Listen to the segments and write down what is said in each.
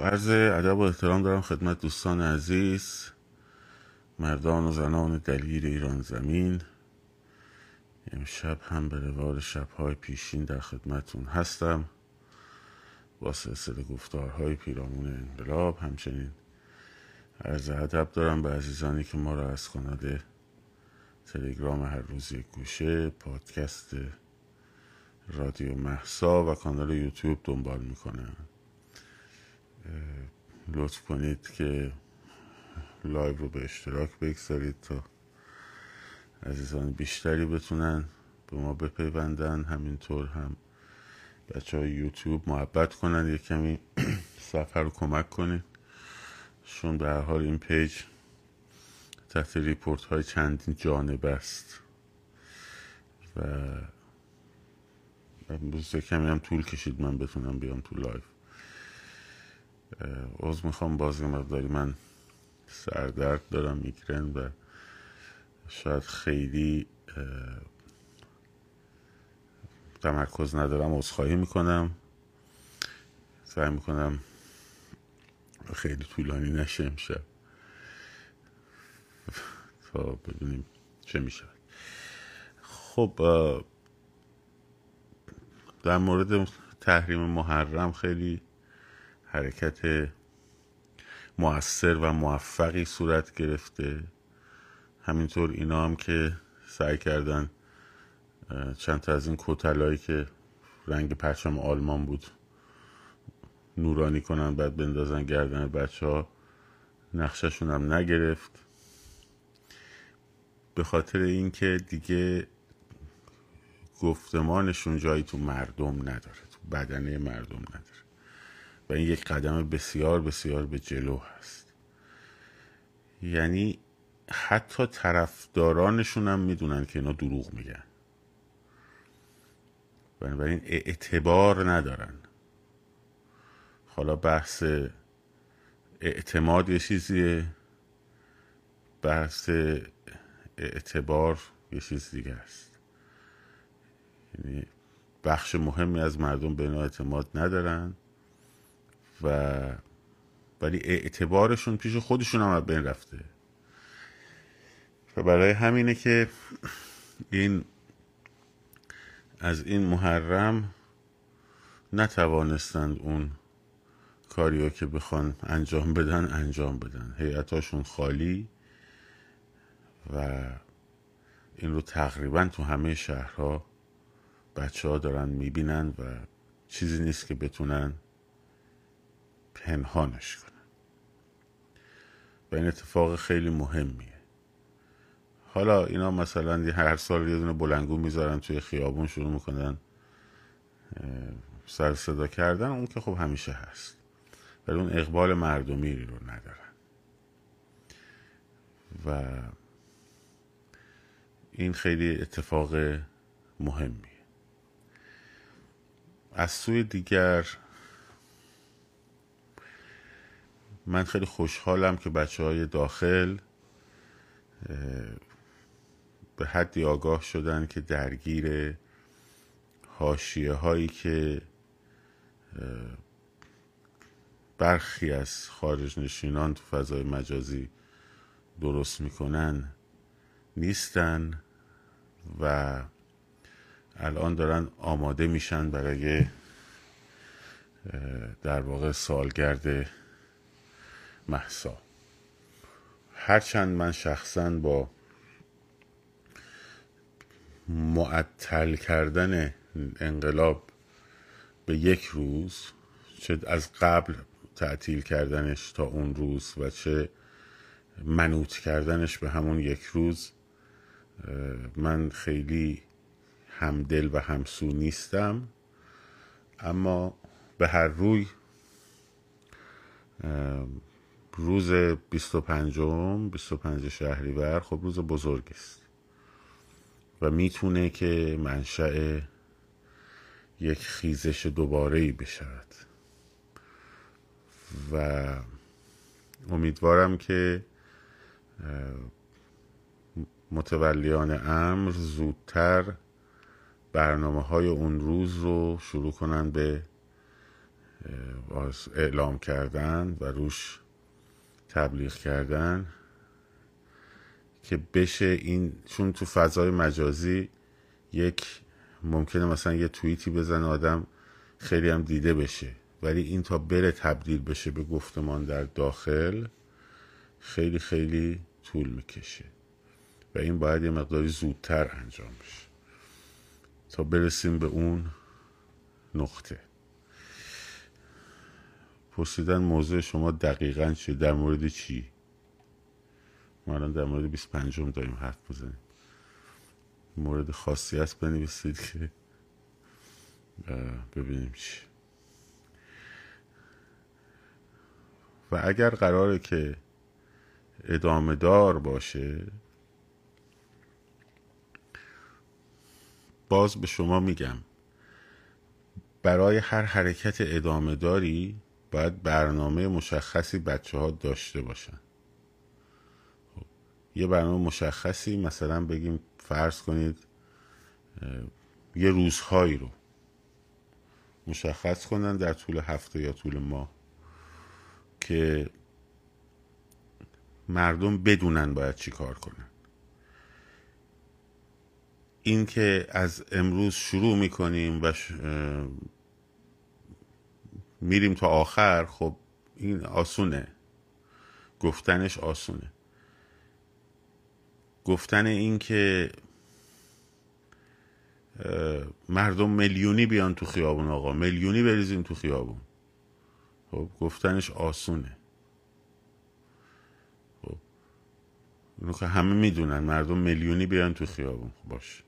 عرض ادب و احترام دارم خدمت دوستان عزیز مردان و زنان دلیر ایران زمین. امشب هم به روال شبهای پیشین در خدمتون هستم. با سلسله گفتارهای پیرامون انقلاب همچنین عرض ادب دارم به عزیزانی که ما را از کانال تلگرام هر روز یک گوشه پادکست رادیو محسا و کانال یوتیوب دنبال می‌کنن لطف کنید که live رو به اشتراک بگذارید تا عزیزان بیشتری بتونن به ما بپیوندن. همینطور هم بچه های یوتیوب محبت کنن یه کمی صفحه رو کمک کنید چون به هر حال این page تحت report های چندین جانب است. و امروز کمی هم طول کشید من بتونم بیام تو لایف عوض می‌خوام. بازی مقداری من سردرد دارم میگرن و شاید خیلی تمرکز ندارم عذرخواهی می‌کنم. سعی می‌کنم خیلی طولانی نشه امشب. تا ببینیم چه میشه. خب در مورد تحریم محرم خیلی حرکت موثر و موفقی صورت گرفته. همینطور اینا هم که سعی کردن چند تا از این کتلایی که رنگ پرچم آلمان بود نورانی کنن بعد بندازن گردن بچه ها نقششون هم نگرفت. به خاطر اینکه دیگه گفتمانشون جایی تو مردم نداره تو بدنه مردم نداره. و این یک قدم بسیار بسیار به جلو هست. یعنی حتی طرفدارانشون هم می‌دونن که اینا دروغ میگن. بنابراین اعتبار ندارن. حالا بحث اعتماد یه چیزیه بحث اعتبار یه چیز دیگه است. یعنی بخش مهمی از مردم به اینا اعتماد ندارن. و ولی اعتبارشون پیش خودشون هم بین رفته. و برای همینه که این از این محرم نتوانستند اون کاریو که بخوان انجام بدن انجام بدن. هیئتاشون خالی و این رو تقریبا تو همه شهرها بچه ها دارن می‌بینن و چیزی نیست که بتونن پنهانش کنن و این اتفاق خیلی مهمیه. حالا اینا مثلا هر سال یه دونه بلنگو می‌ذارن توی خیابون شروع می‌کنن سر صدا کردن اون که خب همیشه هست. ولی اون اقبال مردمی رو ندارن. و این خیلی اتفاق مهمیه. از سوی دیگر من خیلی خوشحالم که بچه های داخل به حدی آگاه شدن که درگیر حاشیه هایی که برخی از خارج نشینان تو فضای مجازی درست می‌کنن نیستن و الان دارن آماده میشن برای در واقع سالگرد محسا. هرچند من شخصا با معطل کردن انقلاب به یک روز چه از قبل تعطیل کردنش تا اون روز و چه منوط کردنش به همون یک روز من خیلی همدل و همسو نیستم. اما به هر روی روز 25 25 شهریور خب روز بزرگی است. و می‌تونه که منشأ یک خیزش دوباره ای بشود. و امیدوارم که متولیان امر زودتر برنامه های اون روز رو شروع کنن به اعلام کردن و روش تبلیغ کردن که بشه این چون تو فضای مجازی یک ممکنه مثلا یه توییتی بزن آدم خیلی هم دیده بشه ولی این تا بره تبدیل بشه به گفتمان در داخل خیلی خیلی طول می‌کشه و این باید یه مقداری زودتر انجام بشه تا برسیم به اون نقطه. پرسیدن موضوع شما دقیقا چیه؟ در مورد چی؟ ما الان در مورد 25 داریم حرف بزنیم مورد خاصی هست بنویسید که ببینیم چی. و اگر قراره که ادامه دار باشه باز به شما میگم برای هر حرکت ادامه داری باید برنامه مشخصی بچه ها داشته باشن خب. یه برنامه مشخصی مثلا بگیم فرض کنید یه روزهایی رو مشخص کنن در طول هفته یا طول ماه که مردم بدونن باید چی کار کنن این که از امروز شروع می‌کنیم و میریم تا آخر خب این آسونه. گفتنش آسونه. گفتن این که مردم میلیونی بیان تو خیابون آقا. میلیونی بریزیم تو خیابون. خب گفتنش آسونه. خب اینو که همه می‌دونن مردم میلیونی بیان تو خیابون. خب باش خب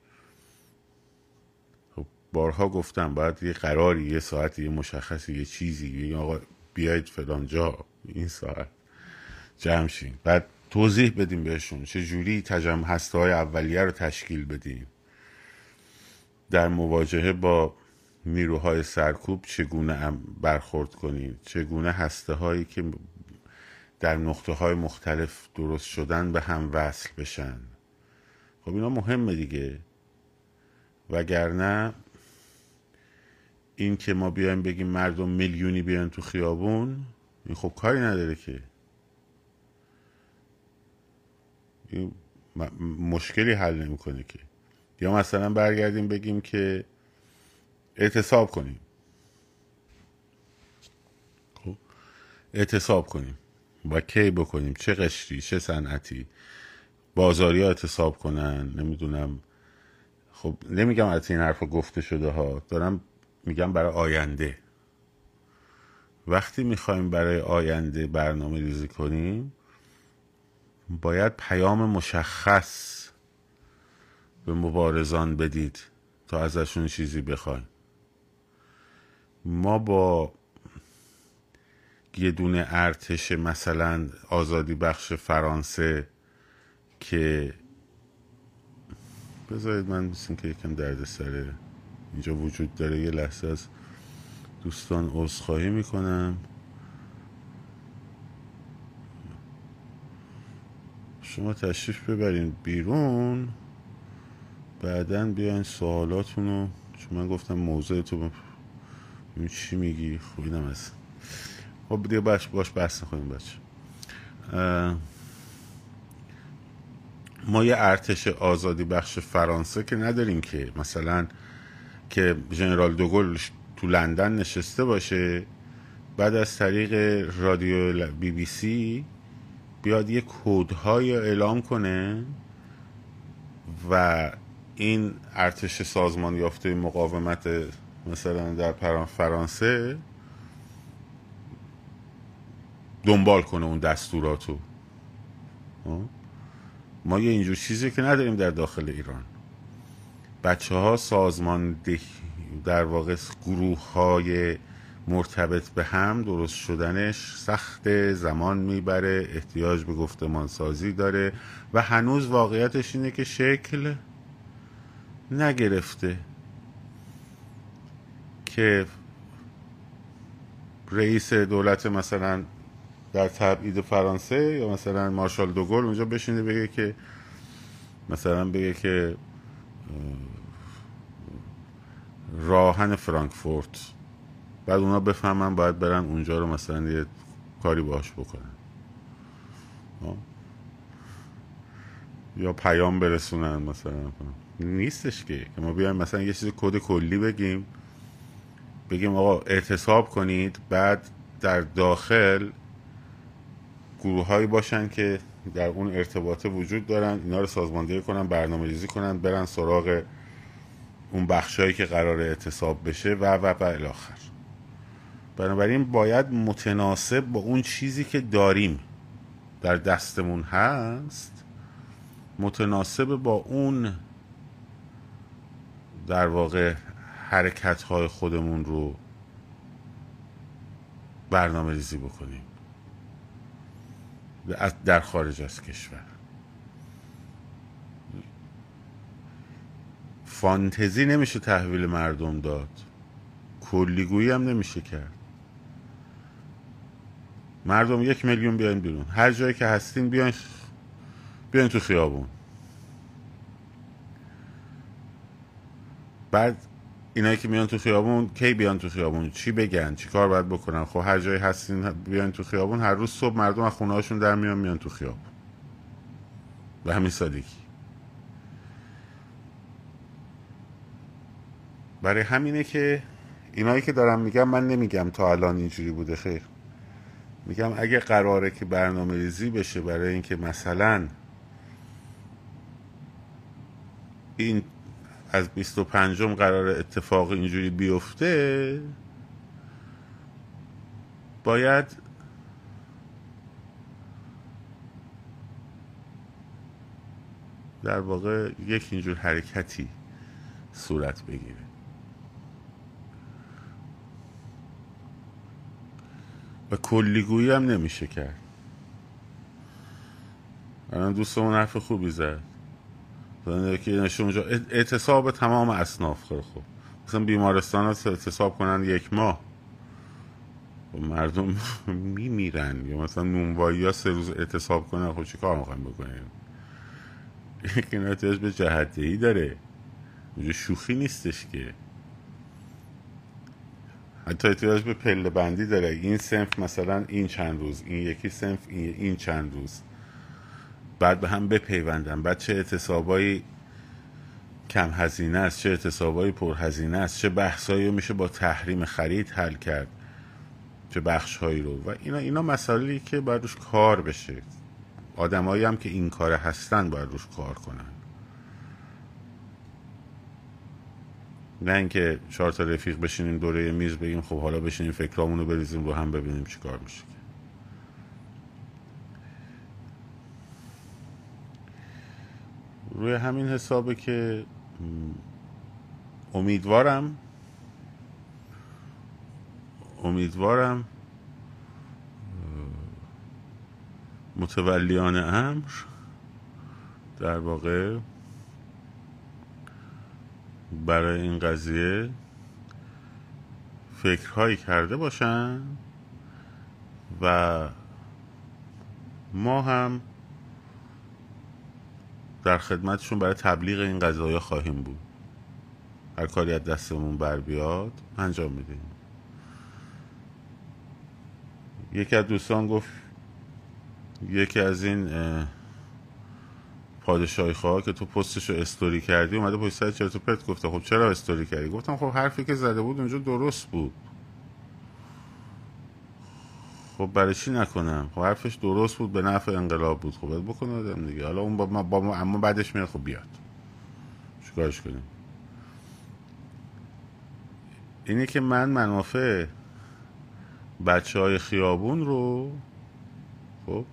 بارها گفتم باید یه قراری یه ساعتی یه مشخصی یه چیزی یه آقا بیاید فلان جا این ساعت. جمع شین بعد توضیح بدیم بهشون. چه جوری تجمع هسته های اولیه رو تشکیل بدیم. در مواجهه با نیروهای سرکوب چگونه برخورد کنید چگونه هسته هایی که در نقطه های مختلف درست شدن به هم وصل بشن؟ خب اینا مهمه دیگه. وگرنه این که ما بیایم بگیم مردم میلیونی بیان تو خیابون این خب کاری نداره که. این مشکلی حل نمی‌کنه که. یا مثلا برگردیم بگیم که اعتصاب کنیم. خب؟ اعتصاب کنیم. با کی بکنیم؟ چه قشری؟ چه صنعتی؟ بازاری ها اعتصاب کنن؟ نمی‌دونم. خب نمیگم از این حرف گفته شده ها. دارم میگم برای آینده. وقتی می‌خوایم برای آینده برنامه ریزی کنیم باید پیام مشخص به مبارزان بدید تا ازشون چیزی بخوایم. ما با یه دونه ارتش مثلا آزادی بخش فرانسه که بذارید من بسیم که یکم درد سره اینجا وجود داره. یه لحظه از دوستان عذرخواهی می‌کنم. شما تشریف ببرین بیرون. بعدا بیاین سوالاتون رو. چون من گفتم موضوع تو چی میگی. خوب اینم هست خب دیگه باش باش بحث نکنیم بچه. ما یه ارتش آزادی بخش فرانسه که نداریم که مثلا که ژنرال دوگل تو لندن نشسته باشه بعد از طریق رادیو بی بی سی بیاد یه کودهای اعلام کنه و این ارتش سازمان یافته مقاومت مثلا در فرانسه دنبال کنه اون دستوراتو. ما یه اینجور چیزی که نداریم در داخل ایران. بچه ها سازمان در واقع گروه های مرتبط به هم درست شدنش سخت زمان می‌بره احتیاج به گفتمان سازی داره و هنوز واقعیتش اینه که شکل نگرفته که رئیس دولت مثلا در تبعید فرانسه یا مثلا مارشال دوگل اونجا بشینه بگه که مثلا بگه که راهن فرانکفورت. بعد اونا بفهمن باید برن اونجا رو مثلا یه کاری باش بکنن. یا پیام برسونن مثلا. نیستش که. که ما بیایم مثلا یه چیز کد کلی بگیم. بگیم آقا اعتصاب کنید. بعد در داخل گروه هایی باشن که در اون ارتباطه وجود دارن. اینا رو سازماندهی کنن برنامه ریزی کنن برن سراغ اون بخشهایی که قرار اعتصاب بشه و و و الاخر بنابراین باید متناسب با اون چیزی که داریم در دستمون هست متناسب با اون در واقع حرکت های خودمون رو برنامه ریزی بکنیم در خارج از کشور. فانتزی نمیشه تحویل مردم داد. کلیگویی هم نمیشه کرد. مردم یک میلیون بیاین بیرون. هر جایی که هستین بیاین بیاین تو خیابون. بعد اینایی که میان تو خیابون کی بیان تو خیابون؟ چی بگن؟ چی کار باید بکنن؟ خب هر جایی هستین بیان تو خیابون هر روز صبح مردم از خونه هاشون در میان میان تو خیابون. به همین سادگی. برای همینه که اینایی که دارم میگم من نمیگم تا الان اینجوری بوده خیر. میگم اگه قراره که برنامه ریزی بشه برای اینکه مثلا این از 25 قرار اتفاق اینجوری بیفته باید در واقع یک اینجور حرکتی صورت بگیره. و کلیگویی هم نمیشه کرد. الان دوستمون حرف خوبی زد. که اونجا اعتصاب تمام اصناف خیلی خوب. مثلا بیمارستان ها اعتصاب کنن یک ماه. و خب مردم میمیرن. یا مثلا نونوایی ها سه روز اعتصاب کنن. خب چی کار می‌خوایم بکنیم؟ یکی نتیجه به جهدهی داره. اونجا شوخی نیستش که. حتی احتیاج به پله بندی داره. این سنف مثلا این چند روز این یکی سنف این چند روز. بعد به هم بپیوندن. بعد چه اعتصابایی کم هزینه است چه اعتصابایی پر هزینه است چه بحثایی میشه با تحریم خرید حل کرد چه بخش هایی رو. و اینا اینا مسائلی که باید روش کار بشه. آدمایی هم که این کار هستن باید روش کار کنن. نه اینکه چهار تا رفیق بشینیم دوره میز بگیم خب حالا بشینیم فکرامون رو بریزیم رو هم ببینیم چی کار میشه. روی همین حسابه که امیدوارم امیدوارم متولیان امر در واقع برای این قضیه فکرهایی کرده باشن و ما هم در خدمتشون برای تبلیغ این قضایه خواهیم بود. هر کاری از دستمون بر بیاد انجام میدیم. یکی از دوستان گفت یکی از این پادشاهی خواه که تو پستش رو استوری کردی اومده پشت سر تو پرت گفته خب چرا استوری کردی؟ گفتم خب حرفی که زده بود اونجا درست بود. خب برای چی نکنم؟ خب حرفش درست بود به نفع انقلاب بود. خب باید بکنه آدم دیگه. حالا اون با ما, با ما اما بعدش میاد خب بیاد. چیکارش کنیم؟ اینه که من منافع بچه های خیابون رو خب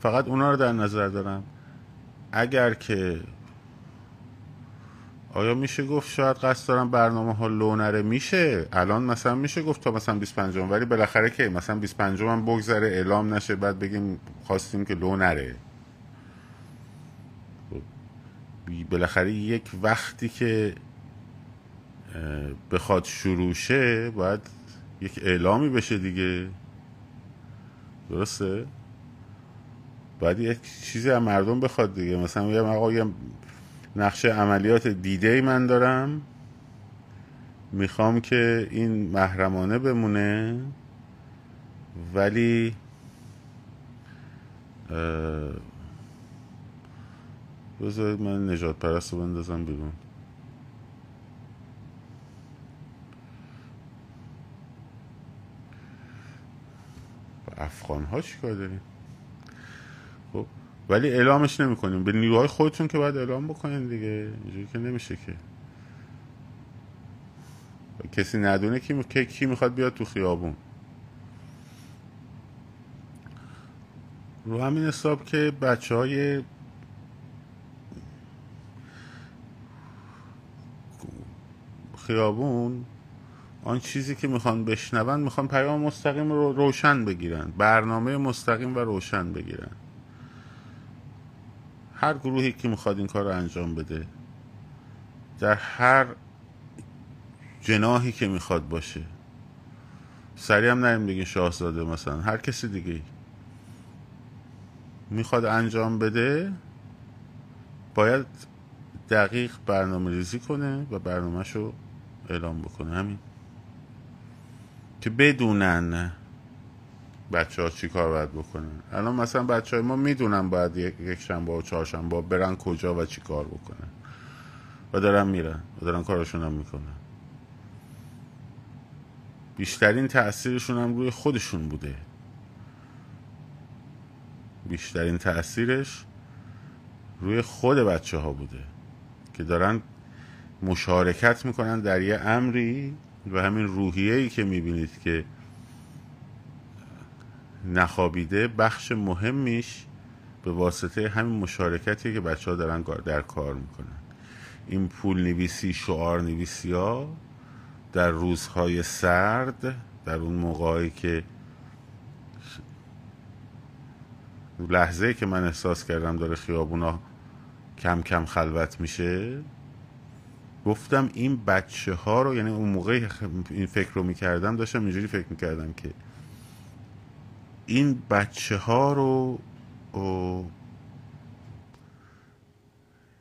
فقط اونا رو در نظر دارم. اگر که آیا میشه گفت شاید قصد دارم برنامه ها لو نره؟ میشه. الان مثلا میشه گفت تا مثلا 25 ولی بالاخره که مثلا 25 هم بگذره اعلام نشه بعد بگیم خواستیم که لو نره. خب، بالاخره یک وقتی که بخواد شروع شه باید یک اعلامی بشه دیگه. درسته؟ باید یک چیزی از مردم بخواد دیگه. مثلا یه آقا نقشه عملیات دیده ای من دارم. می‌خوام که این محرمانه بمونه ولی بذارید من نجات پرست رو بندازم بیرون. افغان ها چیکار داریم؟ خب. ولی اعلامش نمی‌کنیم. به نیروهای خودتون که باید اعلام بکنین دیگه. اینجوری که نمیشه که. کسی ندونه کی, کی می‌خواد بیاد تو خیابون. رو همین حساب که بچه های خیابون آن چیزی که می‌خوان بشنون می‌خوان پیام مستقیم رو روشن بگیرن. برنامه مستقیم و روشن بگیرن. هر گروهی که می‌خواد این کار رو انجام بده در هر جناهی که می‌خواد باشه. سریع هم نریم بگین شاهزاده مثلا هر کسی دیگه می‌خواد انجام بده باید دقیق برنامه ریزی کنه و برنامهش رو اعلام بکنه. همین. که بدونن بچه ها چی کار باید بکنن؟ الان مثلا بچه های ما می‌دونن باید یک شنبه و چهارشنبه برن کجا و چی کار بکنن. و دارن میرن و دارن کارشون هم می‌کنن. بیشترین تاثیرشون هم روی خودشون بوده. بیشترین تاثیرش روی خود بچه ها بوده که دارن مشارکت می‌کنن در یه امری و همین روحیه ای که می‌بینید که نخوابیده بخش مهمیش به واسطه همین مشارکتی که بچه ها دارن در کار می‌کنن. این پول نویسی شعار نویسی ها در روزهای سرد در اون موقعی که لحظه که من احساس کردم داره خیابونا کم کم خلوت میشه گفتم این بچه ها رو یعنی اون موقع این فکر رو می‌کردم داشتم اینجوری فکر می‌کردم که این بچه ها رو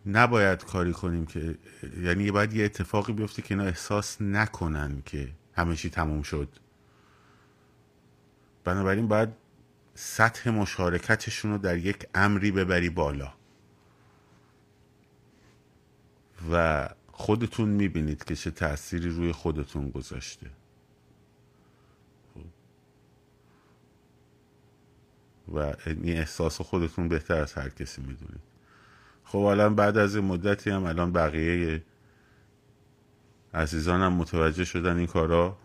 نباید کاری کنیم که یعنی باید یه اتفاقی بیفته که اینا احساس نکنن که همه چی تموم شد. بنابراین باید سطح مشارکتشون رو در یک امری ببری بالا. و خودتون می‌بینید که چه تأثیری روی خودتون گذاشته. و این احساس خودتون بهتر از هر کسی می‌دونید. خب الان بعد از این مدتی هم الان بقیه عزیزانم متوجه شدن این کارا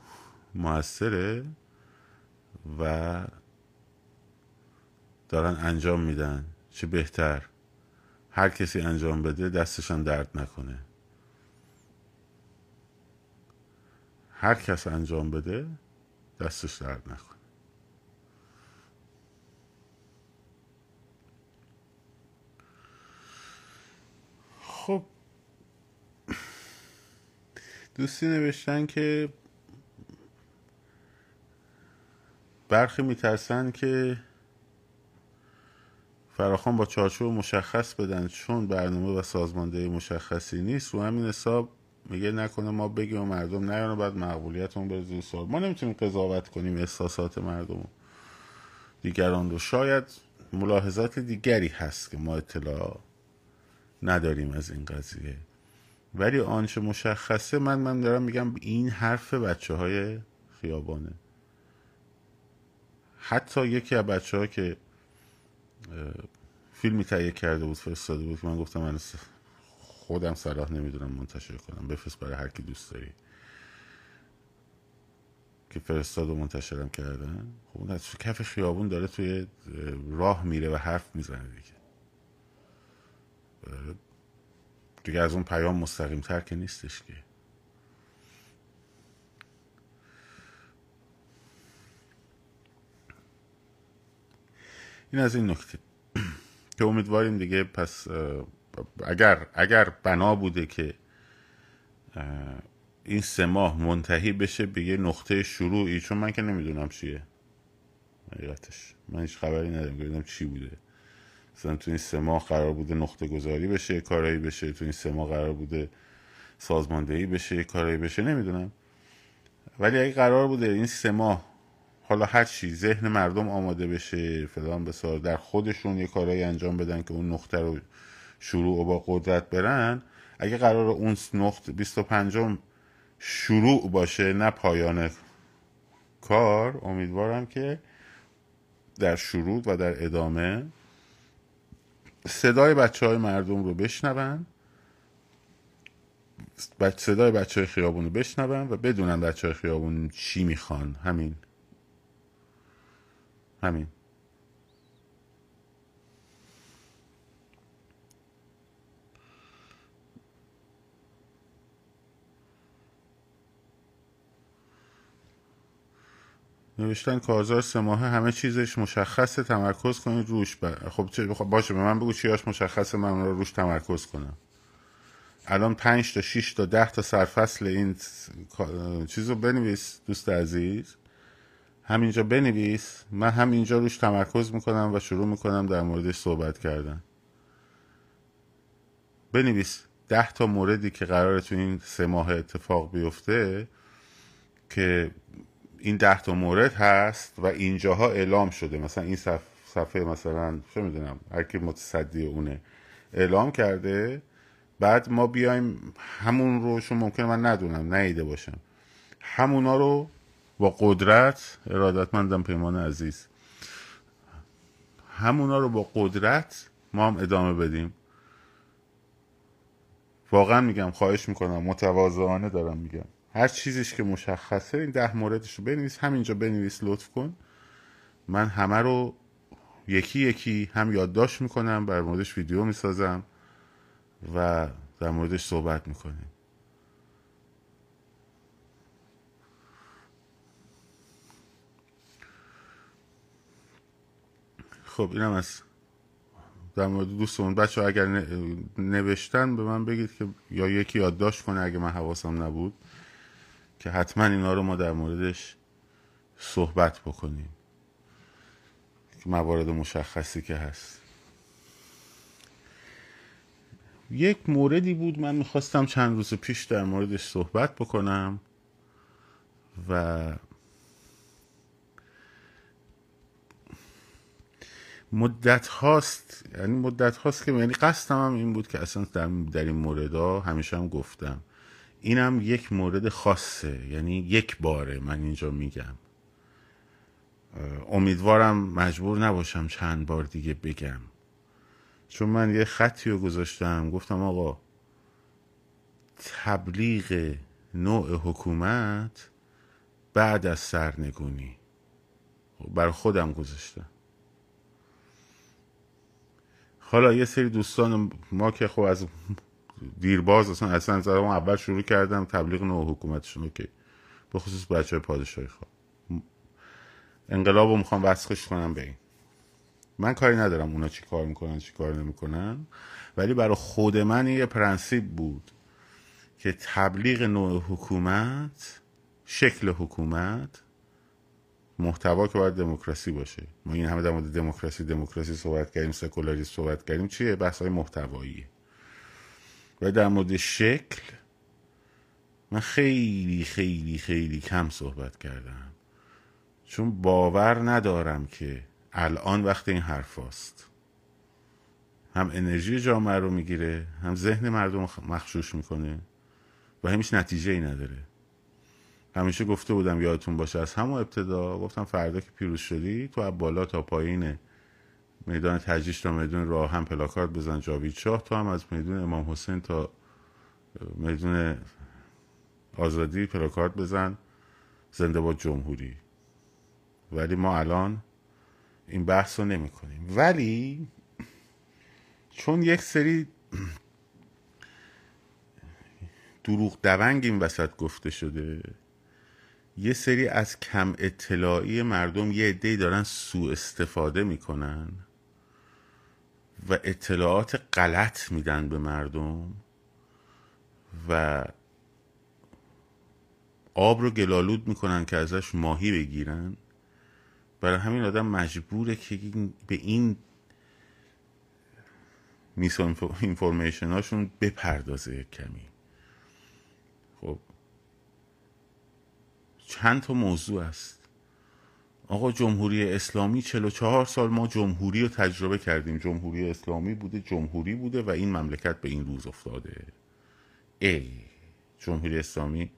موثره و دارن انجام میدن. چه بهتر. هر کسی انجام بده دستشان درد نکنه. هر کس انجام بده دستش درد نکنه خب دوستی نوشتن که برخی میترسن که فراخان با چارچوب مشخص بدن چون برنامه و سازمانده مشخصی نیست. رو همین حساب میگه نکنه ما بگیم و مردم نیان بعد مقبولیتمون بره زیر سوال. ما نمی‌تونیم قضاوت کنیم احساسات مردم دیگران رو. شاید ملاحظات دیگری هست که ما اطلاع نداریم از این قضیه. ولی آنچه مشخصه من من دارم میگم این حرف بچه های خیابانه. حتی یکی از بچه ها که فیلمی تهیه کرده بود فرستاده بود که من گفتم من خودم صلاح نمی‌دونم منتشر کنم. بفرست برای هر کی دوست داری. که فرستاد و منتشرم کردن. خب اون از کف خیابون داره توی راه میره و حرف می‌زنه دیگه. دیگه از اون پیام مستقیم تر که نیستش که. این از این نکته. که امیدواریم دیگه پس اگر اگر بنا بوده که این سه ماه منتهی بشه به یه نقطه شروعی چون من که نمی‌دونم چیه. حقیقتش. من هیچ خبری ندارم ببینم چی بوده. مثلا تو این سه ماه قرار بوده نقطه گذاری بشه کارایی بشه تو این سه ماه قرار بوده سازماندهی بشه کارایی بشه نمی‌دونم. ولی اگه قرار بوده این سه ماه حالا هر چی ذهن مردم آماده بشه فلان بسار در خودشون یه کارایی انجام بدن که اون نقطه رو شروع و با قدرت برن اگه قرار اون نقط 25 شروع باشه نه پایان کار امیدوارم که در شروع و در ادامه صدای بچه های مردم رو بشنون. صدای بچه های خیابون رو بشنون و بدونن بچه های خیابون چی می‌خوان. همین. همین. نوشتن کارزار سه ماهه همه چیزش مشخصه تمرکز کنید روش بر... خب خب باشه به من بگو چیاش مشخصه من رو روش تمرکز کنم. الان پنج تا شیش تا ده تا سرفصل این چیز رو بنویس دوست عزیز. همینجا بنویس من همینجا روش تمرکز می‌کنم و شروع می‌کنم در موردش صحبت کردن. بنویس ده تا موردی که قراره تو این سه ماه اتفاق بیفته که این ده تا مورد هست و اینجاها اعلام شده. مثلا این صفحه مثلا چه می‌دونم هر کی متصدی اونه اعلام کرده. بعد ما بیایم همون رو چون ممکنه من ندونم نیده باشم. همونا رو با قدرت ارادتمندم پیمان عزیز. همونا رو با قدرت ما هم ادامه بدیم. واقعا میگم خواهش می‌کنم متواضعانه دارم میگم. هر چیزیش که مشخصه این ده موردش رو بنویس همینجا بنویس لطف کن. من همه رو یکی یکی هم یادداشت می‌کنم بر موردش ویدیو می‌سازم و در موردش صحبت می‌کنیم. خب اینم از در مورد دوستمون. بچه اگر نوشتن به من بگید که یا یکی یادداشت کنه اگه من حواسم نبود. که حتما اینا رو ما در موردش صحبت بکنیم. موارد مشخصی که هست. یک موردی بود من می‌خواستم چند روز پیش در موردش صحبت بکنم و مدت هاست یعنی مدت هاست که یعنی قصدم هم این بود که اصلا در, در این مورد ها همیشه هم گفتم. اینم یک مورد خاصه یعنی یک باره من اینجا میگم. امیدوارم مجبور نباشم چند بار دیگه بگم. چون من یه خطی رو گذاشتم گفتم آقا تبلیغ نوع حکومت بعد از سرنگونی. بر خودم گذاشتم. حالا یه سری دوستان ما که خب از دیرباز اصلا اصلا زدم اول شروع کردم تبلیغ نوع حکومتشون که به خصوص بچه های پادشاهی خواه انقلاب رو می‌خوام وسخش کنم به این. من کاری ندارم اونا چی کار می‌کنن چی کار نمی‌کنن ولی برای خود من یه پرنسیب بود که تبلیغ نوع حکومت شکل حکومت محتوا که باید دموکراسی باشه. ما این همه در مورد دموکراسی دموکراسی صحبت کردیم سکولاریسم صحبت کردیم چیه؟ بحث های محتواییه. و در مورد شکل من خیلی خیلی خیلی کم صحبت کردم. چون باور ندارم که الان وقت این حرف هست. هم انرژی جامعه رو می‌گیره هم ذهن مردم مخشوش می‌کنه و همیش نتیجه ای نداره. همیشه گفته بودم یادتون باشه از همون ابتدا گفتم فردا که پیروز شدی تو از بالا تا پایین میدان تجریش تا میدون راه هم پلاکارد بزن جاوید شاه تو هم از میدون امام حسین تا میدون آزادی پلاکارد بزن زنده با جمهوری. ولی ما الان این بحث رو نمی کنیم. ولی چون یک سری دروغ دونگ این وسط گفته شده یه سری از کم اطلاعی مردم یه عده‌ای دارن سوء استفاده می‌کنن. و اطلاعات غلط میدن به مردم و آب رو گلالود می‌کنن که ازش ماهی بگیرن. برای همین آدم مجبوره که به این میس اینفورمیشن هاشون بپردازه کمی. خب چند تا موضوع است. آقا جمهوری اسلامی 44 سال ما جمهوری رو تجربه کردیم. جمهوری اسلامی بوده جمهوری بوده و این مملکت به این روز افتاده. ای جمهوری اسلامی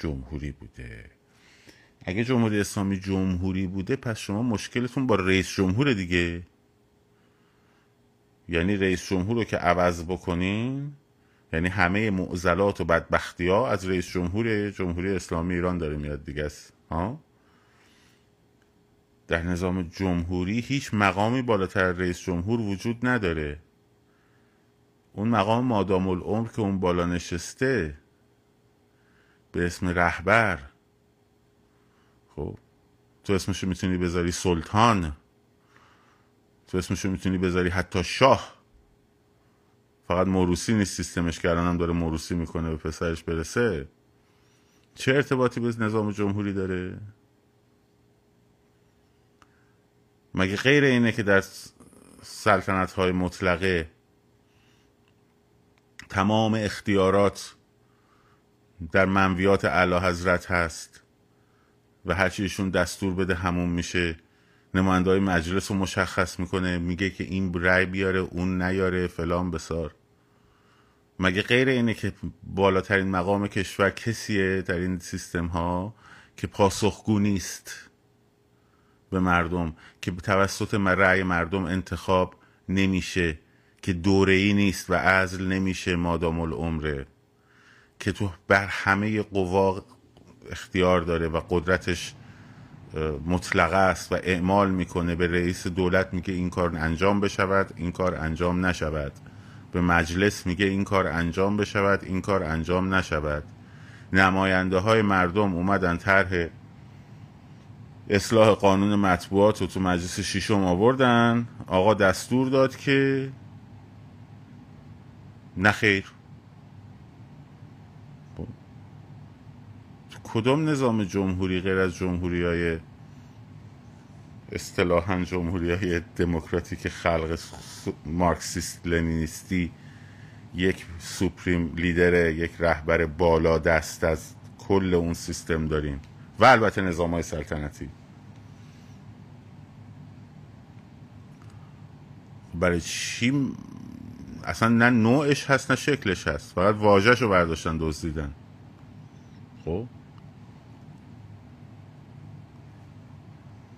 جمهوری بوده. اگه جمهوری اسلامی جمهوری بوده پس شما مشکلتون با رئیس جمهور دیگه. یعنی رئیس جمهور رو که عوض بکنین یعنی همه معضلات و بدبختی ها از رئیس جمهور جمهوری اسلامی ایران داره میاد دیگه. است ها؟ در نظام جمهوری هیچ مقامی بالاتر رئیس جمهور وجود نداره. اون مقام مادام العمر که اون بالا نشسته به اسم رهبر. خب تو اسمشو می‌تونی بذاری سلطان. تو اسمشو می‌تونی بذاری حتی شاه. فقط موروسی نیست سیستمش که هم داره موروسی می‌کنه به پسرش برسه. چه ارتباطی به نظام جمهوری داره؟ مگه غیر اینه که در سلطنت های مطلقه تمام اختیارات در منویات اعلی حضرت هست و هرچیشون دستور بده همون میشه؟ نماینده های مجلس رو مشخص می‌کنه میگه که این رای بیاره اون نیاره فلان بسار. مگه غیر اینه که بالاترین مقام کشور کسیه در این سیستم ها که پاسخگو نیست؟ به مردم که توسط رأی مردم انتخاب نمیشه که دوره ای نیست و ازل نمیشه مادام العمره که تو بر همه قوا اختیار داره و قدرتش مطلقه است و اعمال می‌کنه. به رئیس دولت میگه این کار انجام بشود این کار انجام نشود. به مجلس میگه این کار انجام بشود این کار انجام نشود. نماینده های مردم اومدن طرح اصلاح قانون مطبوعات رو تو مجلس شیشم آوردن. آقا دستور داد که نخیر کدام نظام جمهوری غیر از جمهوری های اصطلاحا جمهوری های دموکراتیک خلق مارکسیست لنینیستی یک سوپریم لیدر یک رهبر بالا دست از کل اون سیستم داریم. و البته نظام های سلطنتی. برای چی اصلا نه نوعش هست نه شکلش هست. فقط واژهش رو برداشتن دزدیدن. خب؟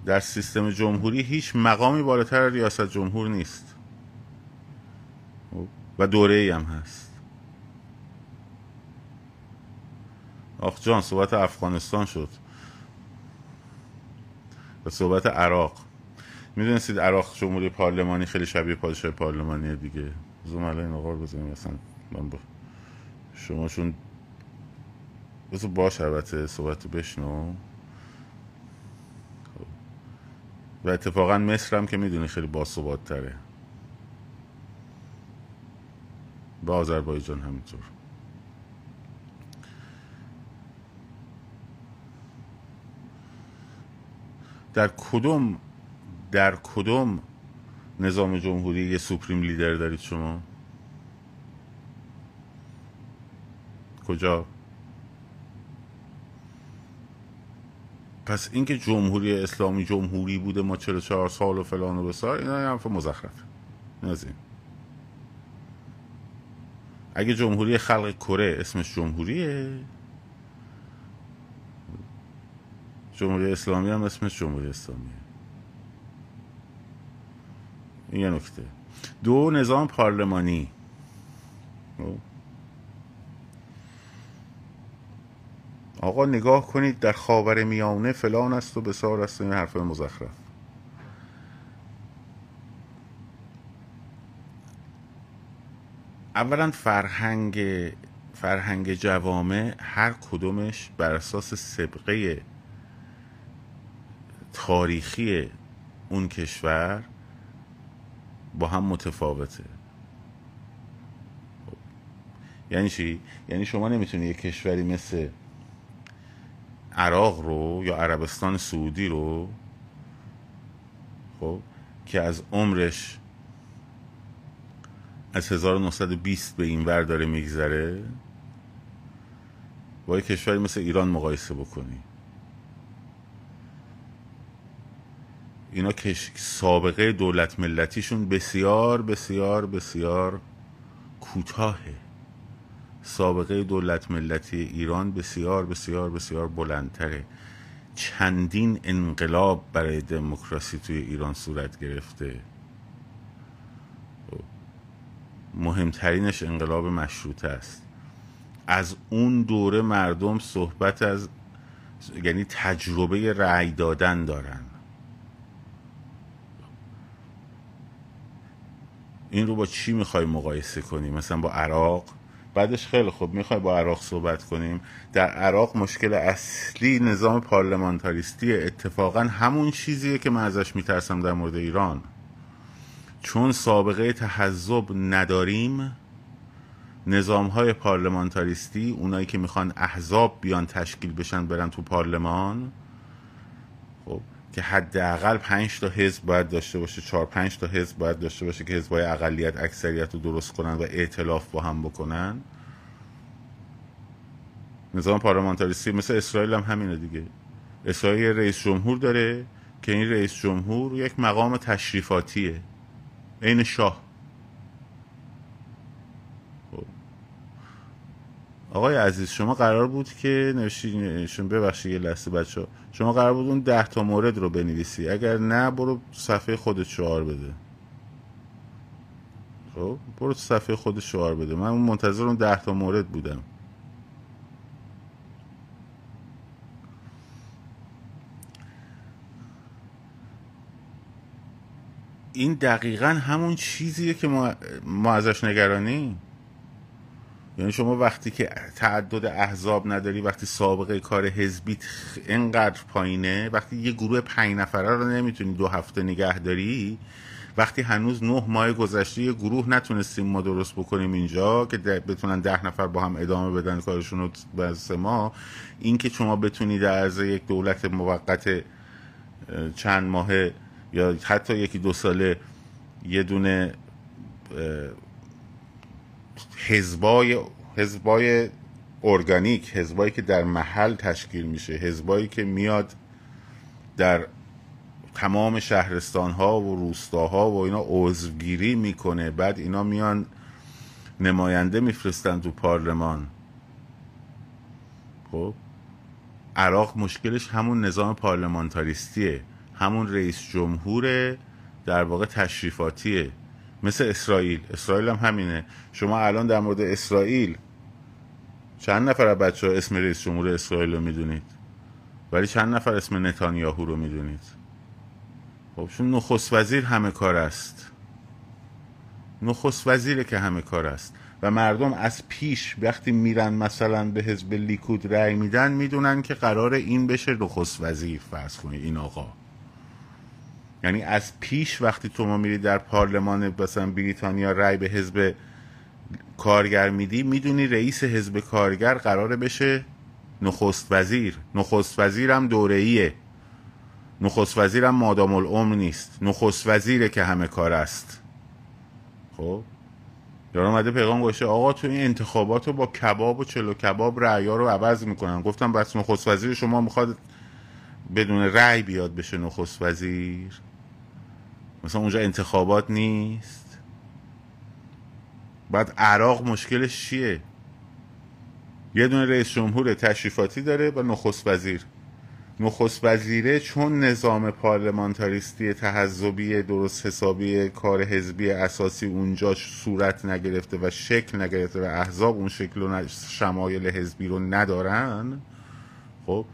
در سیستم جمهوری هیچ مقامی بالاتر ریاست جمهور نیست. خب؟ و دوره ای هم هست. آخ جان صحبت افغانستان شد. و صحبت عراق. می‌دونستید عراق جمهوری پارلمانی خیلی شبیه پادشاه پارلمانی دیگه. زوم الان این بزنیم مثلا من با شما چون بذار باش البته صحبت بشنو. و اتفاقا مصر هم که می‌دونی خیلی باثبات تره با آذربایجان همینطور. در کدوم در کدوم نظام جمهوری یه سوپریم لیدر دارید شما؟ کجا؟ پس اینکه جمهوری اسلامی جمهوری بوده ما 44 سال و فلان و بسار اینا حرف مزخرف. نازیم. اگه جمهوری خلق کره اسمش جمهوریه. جمهوری اسلامی هم اسمش جمهوری اسلامیه. یه نکته. دو نظام پارلمانی. خب. آقا نگاه کنید در خاور میانه فلان است و بسار است این حرف مزخرف. اولا فرهنگ فرهنگ جوامع هر کدومش بر اساس سبقه تاریخی اون کشور با هم متفاوته. یعنی چی؟ یعنی شما نمی‌تونی یه کشوری مثل عراق رو یا عربستان سعودی رو خب که از عمرش از 1920 به این ور داره میگذره با یه کشوری مثل ایران مقایسه بکنی اینا کش... سابقه دولت ملتیشون بسیار بسیار بسیار کوتاهه. سابقه دولت ملتی ایران بسیار بسیار بسیار بلندتره. چندین انقلاب برای دموکراسی توی ایران صورت گرفته. مهمترینش انقلاب مشروطه است. از اون دوره مردم صحبت از یعنی تجربه رأی دادن دارن. این رو با چی می‌خوای مقایسه کنی؟ مثلا با عراق؟ بعدش خیلی خوب می‌خوای با عراق صحبت کنیم. در عراق مشکل اصلی نظام پارلمانتاریستی اتفاقا همون چیزیه که من ازش میترسم در مورد ایران. چون سابقه تحذب نداریم نظام های پارلمانتاریستی اونایی که می‌خوان احزاب بیان تشکیل بشن برن تو پارلمان. که حداقل پنج تا حزب باید داشته باشه چهار پنج تا حزب باید داشته باشه که حزبای اقلیت اکثریت رو درست کنن و ائتلاف با هم بکنن. نظام پارلمانتاریستی مثل اسرائیل هم همینه دیگه. اسرائیل رئیس جمهور داره که این رئیس جمهور یک مقام تشریفاتیه. عین شاه. آقای عزیز شما قرار بود که نوشتین ببخشید یه لحظه بچه شما قرار بود اون ده تا مورد رو بنویسی. اگر نه برو صفحه خودت شعار بده. خب برو صفحه خودت شعار بده. من منتظر اون ده تا مورد بودم. این دقیقا همون چیزیه که ما, ما ازش نگرانیم؟ یعنی شما وقتی که تعدد احزاب نداری وقتی سابقه کار حزبی اینقدر پایینه وقتی یه گروه پنج نفره رو نمی‌تونی دو هفته نگه داری وقتی هنوز نه ماه گذشته یه گروه نتونستیم ما درست بکنیم اینجا که بتونن ده نفر با هم ادامه بدن کارشون رو بس ما این که شما بتونی در عرض یک دولت موقت چند ماه یا حتی یکی دو ساله یه دونه حزبای حزبای ارگانیک حزبایی که در محل تشکیل میشه حزبایی که میاد در تمام شهرستان ها و روستاها و اینا عضوگیری می‌کنه بعد اینا میان نماینده میفرستن تو پارلمان. خب؟ عراق مشکلش همون نظام پارلمانتاریستیه همون رئیس جمهور در واقع تشریفاتیه. مثل اسرائیل. اسرائیل هم همینه. شما الان در مورد اسرائیل چند نفر از بچه ها اسم رئیس جمهور اسرائیل رو می‌دونید؟ ولی چند نفر اسم نتانیاهو رو می‌دونید؟ خب چون نخست وزیر همه کار است. نخست وزیره که همه کار است. و مردم از پیش وقتی میرن مثلا به حزب لیکود رأی میدن می‌دونن که قرار این بشه نخست وزیر. فرض کنید این آقا. یعنی از پیش وقتی تو ما میری در پارلمان مثلا بریتانیا رای به حزب کارگر میدی می‌دونی رئیس حزب کارگر قراره بشه نخست وزیر. نخست وزیرم دوره ایه نخست وزیرم مادام العمر نیست. نخست وزیره که همه کار است. خب؟ یارو اومده پیغام گوشه آقا تو این انتخابات رو با کباب و چلو کباب رعیا رو عوض می‌کنن. گفتم بس نخست وزیر شما می‌خواد بدون رأی بیاد بشه نخست وزیر. مثلا اونجا انتخابات نیست. بعد عراق مشکلش چیه؟ یه دونه رئیس جمهور تشریفاتی داره و نخست وزیر. نخست وزیره چون نظام پارلمانتاریستی تحذبی درست حسابی کار حزبی اساسی اونجا صورت نگرفته و شکل نگرفته و احزاب اون شکل و شمایل حزبی رو ندارن خب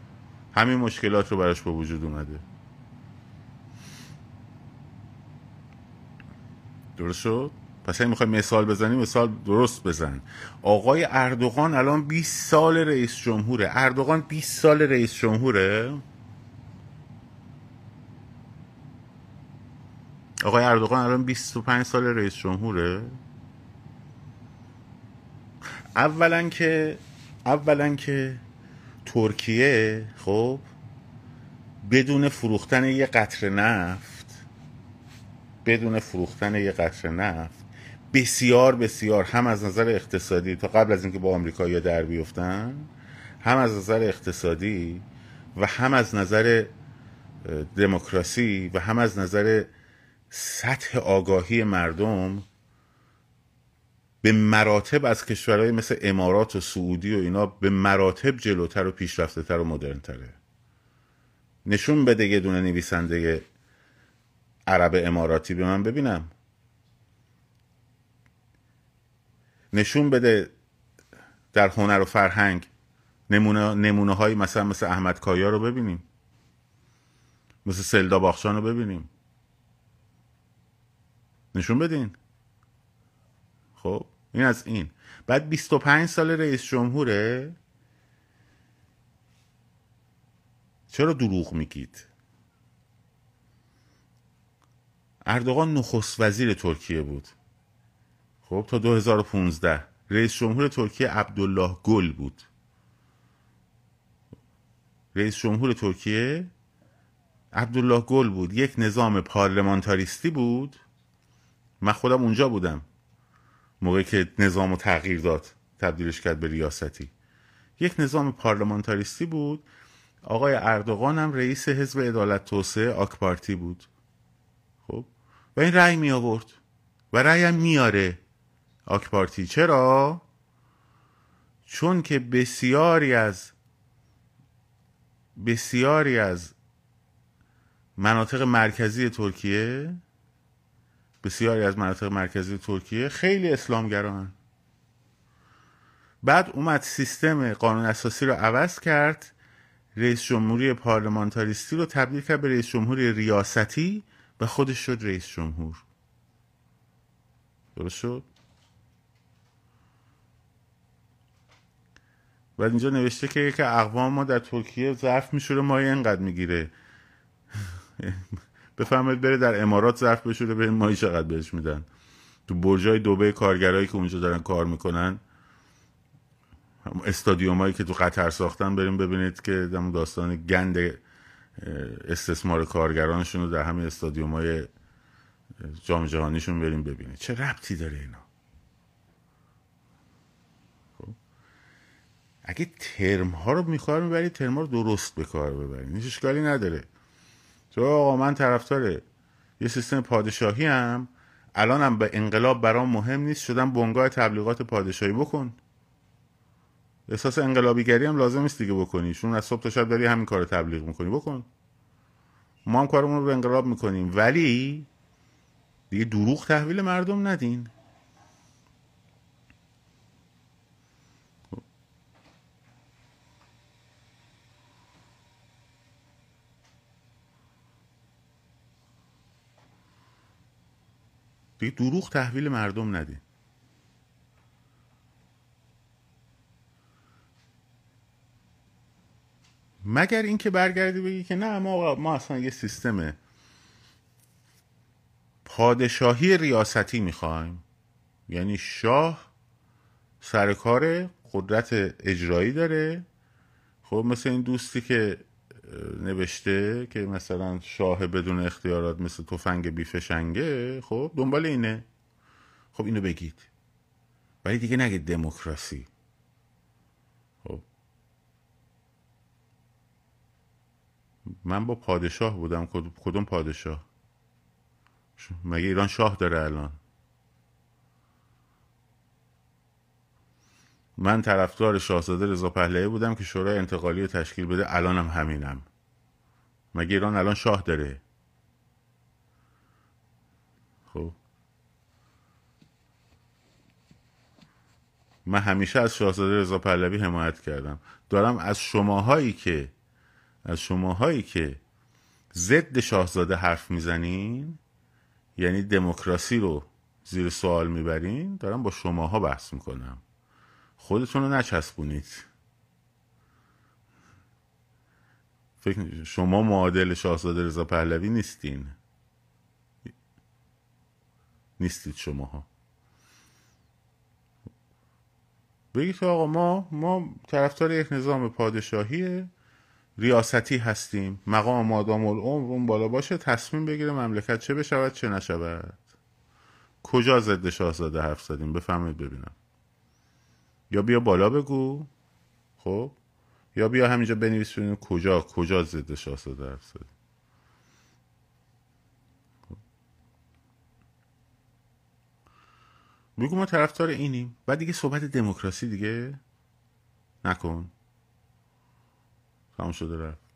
همین مشکلات رو براش به وجود اومده. درست شد؟ پس این می‌خوای مثال بزنی مثال درست بزن. آقای اردوغان الان 20 سال رئیس جمهوره. اردوغان 20 سال رئیس جمهوره؟ آقای اردوغان الان 25 سال رئیس جمهوره؟ اولا که اولا که ترکیه خب بدون فروختن یه قطر نفت بدون فروختن یه قطر نفت بسیار بسیار هم از نظر اقتصادی تا قبل از اینکه با آمریکا در بیفتن هم از نظر اقتصادی و هم از نظر دموکراسی و هم از نظر سطح آگاهی مردم به مراتب از کشورهای مثل امارات و سعودی و اینا به مراتب جلوتر و پیشرفته تر و مدرنتره. نشون بده یه دونه نویسنده عرب اماراتی به من ببینم. نشون بده در هنر و فرهنگ نمونه, نمونه های مثلا مثل احمد کایا رو ببینیم. مثل سلدا باخشان رو ببینیم. نشون بدین. خب این از این. بعد 25 سال رئیس جمهوره؟ چرا دروغ میگید؟ اردوغان نخست وزیر ترکیه بود. خب تا 2015 رئیس جمهور ترکیه عبدالله گل بود. رئیس جمهور ترکیه عبدالله گل بود. یک نظام پارلمانتاریستی بود. من خودم اونجا بودم. موقعی که نظام تغییر داد تبدیلش کرد به ریاستی. یک نظام پارلمانتاریستی بود. آقای اردوغان هم رئیس حزب عدالت توسعه آکپارتی بود. خب و این رأی می آورد و رأی هم میاره. آکپارتی چرا؟ چون که بسیاری از بسیاری از مناطق مرکزی ترکیه بسیاری از مناطق مرکزی ترکیه خیلی اسلامگران. بعد اومد سیستم قانون اساسی رو عوض کرد. رئیس جمهوری پارلمانتاریستی رو تبدیل کرد به رئیس جمهوری ریاستی. و خودش شد رئیس جمهور. درست شد؟ بعد اینجا نوشته که یک اقوام ما در ترکیه ظرف میشوره مایه اینقدر می‌گیره. بفهمید بره در امارات ظرف بشوره به مایی چقدر بهش میدن. تو برجای دوبه کارگرایی که اونجا دارن کار می‌کنن استادیوم که تو قطر ساختن بریم ببینید که داستان گند استثمار کارگرانشون رو در همین استادیوم های جام جهانیشون بریم ببینید چه ربطی داره اینا؟ خب. اگه ترم ها رو می‌خواه می‌برید ترم ها رو درست به کار ببرید هیچ اشکالی نداره. تو آقا من طرفدار یه سیستم پادشاهی هم الانم به انقلاب برام مهم نیست. شدم بنگاه تبلیغات پادشاهی. بکن. احساس انقلابیگری هم لازم نیست دیگه بکنی. چون از صبح تا شب داری همین کار تبلیغ می‌کنی. بکن. ما هم کارمون رو به انقلاب می‌کنیم. ولی دیگه دروغ تحویل مردم ندین. دیگه دروغ تحویل مردم ندین. مگر اینکه برگردی بگی که نه ما ما اصلا یه سیستم پادشاهی ریاستی می‌خوایم. یعنی شاه سرکار قدرت اجرایی داره. خب مثل این دوستی که نوشته که مثلا شاه بدون اختیارات مثل تفنگ بیفشنگه خب دنبال اینه. خب اینو بگید. ولی دیگه نگید دموکراسی. من با پادشاه بودم. کدوم پادشاه؟ مگه ایران شاه داره الان؟ من طرفدار شاهزاده رضا پهلوی بودم که شورای انتقالی رو تشکیل بده. الانم همینم. مگه ایران الان شاه داره؟ خب. من همیشه از شاهزاده رضا پهلوی حمایت کردم. دارم از شماهایی که از شماهایی که ضد شاهزاده حرف می‌زنین یعنی دموکراسی رو زیر سوال می‌برین دارم با شماها بحث می‌کنم. خودتون رو نچسبونید. فکر شما معادل شاهزاده رضا پهلوی نیستین. نیستید شماها. بگید آقا ما ما طرفدار یک نظام پادشاهی ریاستی هستیم. مقام مادام العمر اون بالا باشه تصمیم بگیره مملکت چه بشود چه نشود. کجا ضد شاهزاده حرف زدیم؟ بفهمید ببینم. یا بیا بالا بگو. خب؟ یا بیا همینجا بنویس ببینیم کجا کجا ضد شاهزاده حرف زدیم. خب. بگو ما طرفدار اینیم. بعد دیگه صحبت دموکراسی دیگه؟ نکن. تمام شده رفت.